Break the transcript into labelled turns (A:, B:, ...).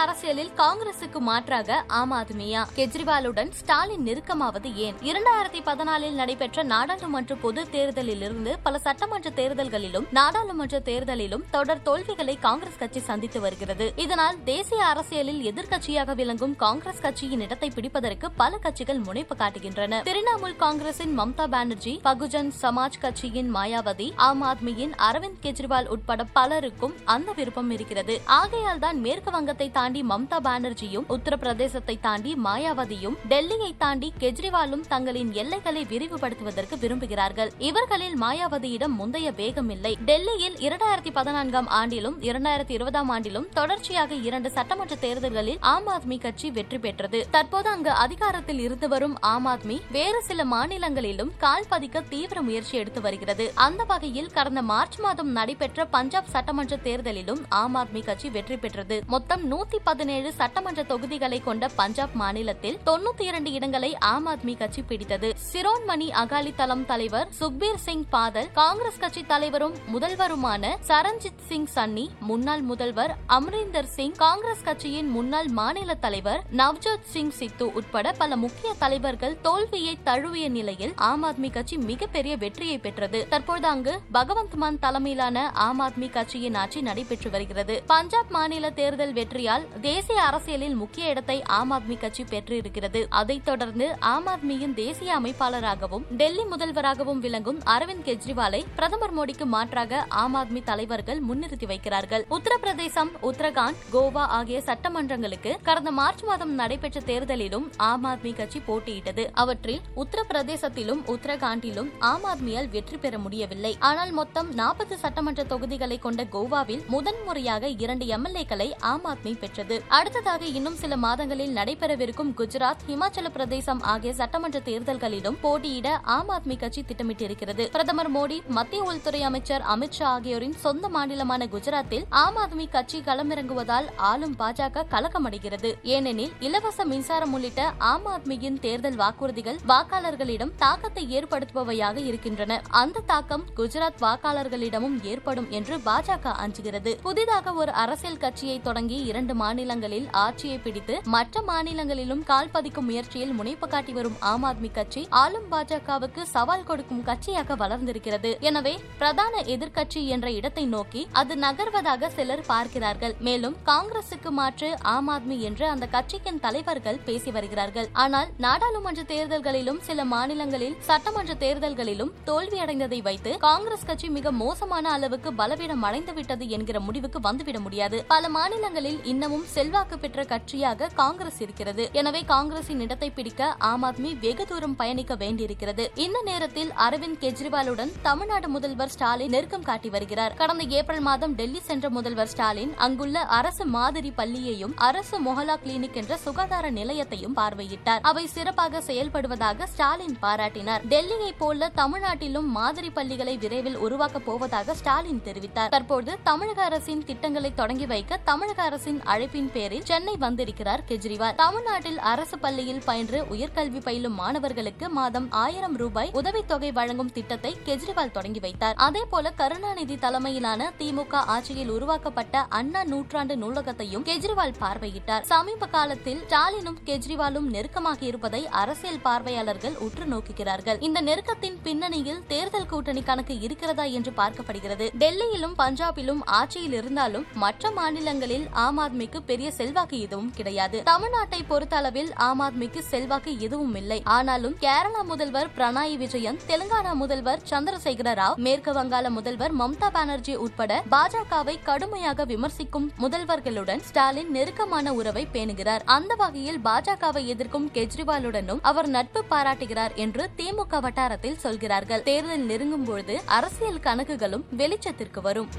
A: அரசியலில் காங்கிரசுக்கு மாற்றாக ஆம் ஆத்மியா. கெஜ்ரிவாலுடன் ஸ்டாலின் நெருக்கமாவது ஏன்? இரண்டாயிரத்தி பதினாலில் நடைபெற்ற நாடாளுமன்ற பொது தேர்தலில் இருந்து பல சட்டமன்ற தேர்தல்களிலும் நாடாளுமன்ற தேர்தலிலும் தொடர் தோல்விகளை காங்கிரஸ் கட்சி சந்தித்து வருகிறது. இதனால் தேசிய அரசியலில் எதிர்க்கட்சியாக விளங்கும் காங்கிரஸ் கட்சியின் இடத்தை பிடிப்பதற்கு பல கட்சிகள் முனைப்பு காட்டுகின்றன. திரிணாமுல் காங்கிரசின் மம்தா பானர்ஜி பகுஜன் சமாஜ் கட்சியின் மாயாவதி ஆம் ஆத்மியின் அரவிந்த் கெஜ்ரிவால் உட்பட பலருக்கும் அந்த விருப்பம் இருக்கிறது. ஆகையால் தான் மேற்கு வங்கத்தை தாண்டி தாண்டி மம்தா பானர்ஜியும் உத்தரப்பிரதேசத்தை தாண்டி மாயாவதியும் டெல்லியை தாண்டி கெஜ்ரிவாலும் தங்களின் எல்லைகளை விரிவுபடுத்துவதற்கு விரும்புகிறார்கள். இவர்களில் மாயாவதியிடம் முந்தைய வேகம் இல்லை. டெல்லியில் இரண்டாயிரத்தி பதினான்காம் ஆண்டிலும் இரண்டாயிரத்தி இருபதாம் ஆண்டிலும் தொடர்ச்சியாக இரண்டு சட்டமன்ற தேர்தல்களில் ஆம் ஆத்மி கட்சி வெற்றி பெற்றது. தற்போது அங்கு அதிகாரத்தில் இருந்து வரும் ஆம் ஆத்மி வேறு சில மாநிலங்களிலும் கால் பதிக்க தீவிர முயற்சி எடுத்து வருகிறது. அந்த வகையில் கடந்த மார்ச் மாதம் நடைபெற்ற பஞ்சாப் சட்டமன்ற தேர்தலிலும் ஆம் ஆத்மி கட்சி வெற்றி பெற்றது. மொத்தம் நூத்தி பதினேழு சட்டமன்ற தொகுதிகளை கொண்ட பஞ்சாப் மாநிலத்தில் தொண்ணூத்தி இரண்டு இடங்களை ஆம் ஆத்மி கட்சி பிடித்தது. சிரோன்மணி அகாலி தளம் தலைவர் சுக்பீர் சிங் பாதல் காங்கிரஸ் கட்சி தலைவரும் முதல்வருமான சரண்ஜித் சிங் சன்னி முன்னாள் முதல்வர் அம்ரீந்தர் சிங் காங்கிரஸ் கட்சியின் முன்னாள் மாநில தலைவர் நவ்ஜோத் சிங் சித்து உட்பட பல முக்கிய தலைவர்கள் தோல்வியை தழுவிய நிலையில் ஆம் ஆத்மி கட்சி மிகப்பெரிய வெற்றியை பெற்றது. தற்போது அங்கு பகவந்த் மான் தலைமையிலான ஆம் ஆத்மி கட்சியின் ஆட்சி நடைபெற்று வருகிறது. பஞ்சாப் மாநில தேர்தல் வெற்றியால் தேசிய அரசியலில் முக்கிய இடத்தை ஆம் ஆத்மி கட்சி பெற்றிருக்கிறது. அதைத் தொடர்ந்து ஆம் ஆத்மியின் தேசிய அமைப்பாளராகவும் டெல்லி முதல்வராகவும் விளங்கும் அரவிந்த் கெஜ்ரிவாலை பிரதமர் மோடிக்கு மாற்றாக ஆம் ஆத்மி தலைவர்கள் முன்னிறுத்தி வைக்கிறார்கள். உத்தரப்பிரதேசம் உத்தரகாண்ட் கோவா ஆகிய சட்டமன்றங்களுக்கு கடந்த மார்ச் மாதம் நடைபெற்ற தேர்தலிலும் ஆம் ஆத்மி கட்சி போட்டியிட்டது. அவற்றில் உத்தரப்பிரதேசத்திலும் உத்தரகாண்டிலும் ஆம் ஆத்மியால் வெற்றி பெற முடியவில்லை. ஆனால் மொத்தம் நாற்பது சட்டமன்ற தொகுதிகளை கொண்ட கோவாவில் முதன்முறையாக இரண்டு எம்எல்ஏக்களை ஆம் ஆத்மி பெற்று பெற்றது அடுத்ததாக இன்னும் சில மாதங்களில் நடைபெறவிருக்கும் குஜராத் ஹிமாச்சல பிரதேசம் ஆகிய சட்டமன்ற தேர்தல்களிலும் போட்டியிட ஆம் ஆத்மி கட்சி திட்டமிட்டிருக்கிறது. பிரதமர் மோடி மத்திய உள்துறை அமைச்சர் அமித்ஷா ஆகியோரின் சொந்த மாநிலமான குஜராத்தில் ஆம் ஆத்மி கட்சி களமிறங்குவதால் ஆளும் பாஜக கலக்கமடைகிறது. ஏனெனில் இலவச மின்சாரம் உள்ளிட்ட ஆம் ஆத்மியின் தேர்தல் வாக்குறுதிகள் வாக்காளர்களிடம் தாக்கத்தை ஏற்படுத்துபவையாக இருக்கின்றன. அந்த தாக்கம் குஜராத் வாக்காளர்களிடமும் ஏற்படும் என்று பாஜக அஞ்சுகிறது. புதிதாக ஒரு அரசியல் கட்சியை தொடங்கி இரண்டு மாநிலங்களில் ஆட்சியை பிடித்து மற்ற மாநிலங்களிலும் கால் பதிக்கும் முயற்சியில் முனைப்பு காட்டி வரும் ஆம் ஆத்மி கட்சி ஆளும் பாஜகவுக்கு சவால் கொடுக்கும் கட்சியாக வளர்ந்திருக்கிறது. எனவே பிரதான எதிர்க்கட்சி என்ற இடத்தை நோக்கி அது நகர்வதாக சிலர் பார்க்கிறார்கள். மேலும் காங்கிரசுக்கு மாற்று ஆம் ஆத்மி என்று அந்த கட்சியின் தலைவர்கள் பேசி வருகிறார்கள். ஆனால் நாடாளுமன்ற தேர்தல்களிலும் சில மாநிலங்களில் சட்டமன்ற தேர்தல்களிலும் தோல்வியடைந்ததை வைத்து காங்கிரஸ் கட்சி மிக மோசமான அளவுக்கு பலவீனம் அடைந்துவிட்டது என்கிற முடிவுக்கு வந்துவிட முடியாது. பல மாநிலங்களில் இன்னும் மிகவும் செல்வாக்கு பெற்ற கட்சியாக காங்கிரஸ் இருக்கிறது. எனவே காங்கிரசின் இடத்தை பிடிக்க ஆம் ஆத்மி வெகு தூரம் பயணிக்க வேண்டியிருக்கிறது. இந்த நேரத்தில் அரவிந்த் கெஜ்ரிவாலுடன் தமிழ்நாடு முதல்வர் ஸ்டாலின் நெருக்கம் காட்டி வருகிறார். கடந்த ஏப்ரல் மாதம் டெல்லி சென்ற முதல்வர் ஸ்டாலின் அங்குள்ள அரசு மாதிரி பள்ளியையும் அரசு மொஹலா கிளினிக் என்ற சுகாதார நிலையத்தையும் பார்வையிட்டார். அவை சிறப்பாக செயல்படுவதாக ஸ்டாலின் பாராட்டினார். டெல்லியை போல தமிழ்நாட்டிலும் மாதிரி பள்ளிகளை விரைவில் உருவாக்கப் போவதாக ஸ்டாலின் தெரிவித்தார். தற்போது தமிழக அரசின் திட்டங்களை தொடங்கி வைக்க தமிழக அரசின் அழைப்பின் பேரில் சென்னை வந்திருக்கிறார் கெஜ்ரிவால். தமிழ்நாட்டில் அரசு பள்ளியில் பயின்று உயர்கல்வி பயிலும் மாணவர்களுக்கு மாதம் ஆயிரம் ரூபாய் உதவித்தொகை வழங்கும் திட்டத்தை கெஜ்ரிவால் தொடங்கி வைத்தார். அதே போல கருணாநிதி தலைமையிலான திமுக ஆட்சியில் உருவாக்கப்பட்ட அண்ணா நூற்றாண்டு நூலகத்தையும் கெஜ்ரிவால் பார்வையிட்டார். சமீப காலத்தில் ஸ்டாலினும் கெஜ்ரிவாலும் நெருக்கமாக இருப்பதை அரசியல் பார்வையாளர்கள் உற்று நோக்குகிறார்கள். இந்த நெருக்கத்தின் பின்னணியில் தேர்தல் கூட்டணி கணக்கு இருக்கிறதா என்று பார்க்கப்படுகிறது. டெல்லியிலும் பஞ்சாபிலும் ஆட்சியில் இருந்தாலும் மற்ற மாநிலங்களில் ஆம் ஆத்மி ஆத்மிக்கு பெரிய செல்வாக்கு எதுவும் கிடையாது. தமிழ்நாட்டை பொறுத்த அளவில் ஆம் ஆத்மிக்கு செல்வாக்கு எதுவும் இல்லை. ஆனாலும் கேரளா முதல்வர் பிரணாயி விஜயன் தெலுங்கானா முதல்வர் சந்திரசேகர ராவ் மேற்கு வங்காள முதல்வர் மம்தா பானர்ஜி உட்பட பாஜகவை கடுமையாக விமர்சிக்கும் முதல்வர்களுடன் ஸ்டாலின் நெருக்கமான உறவை பேணுகிறார். அந்த வகையில் பாஜகவை எதிர்க்கும் கெஜ்ரிவாலுடனும் அவர் நட்பு பாராட்டுகிறார் என்று திமுக வட்டாரத்தில் சொல்கிறார்கள். தேர்தல் நெருங்கும் பொழுது அரசியல் கணக்குகளும் வெளிச்சத்திற்கு வரும்.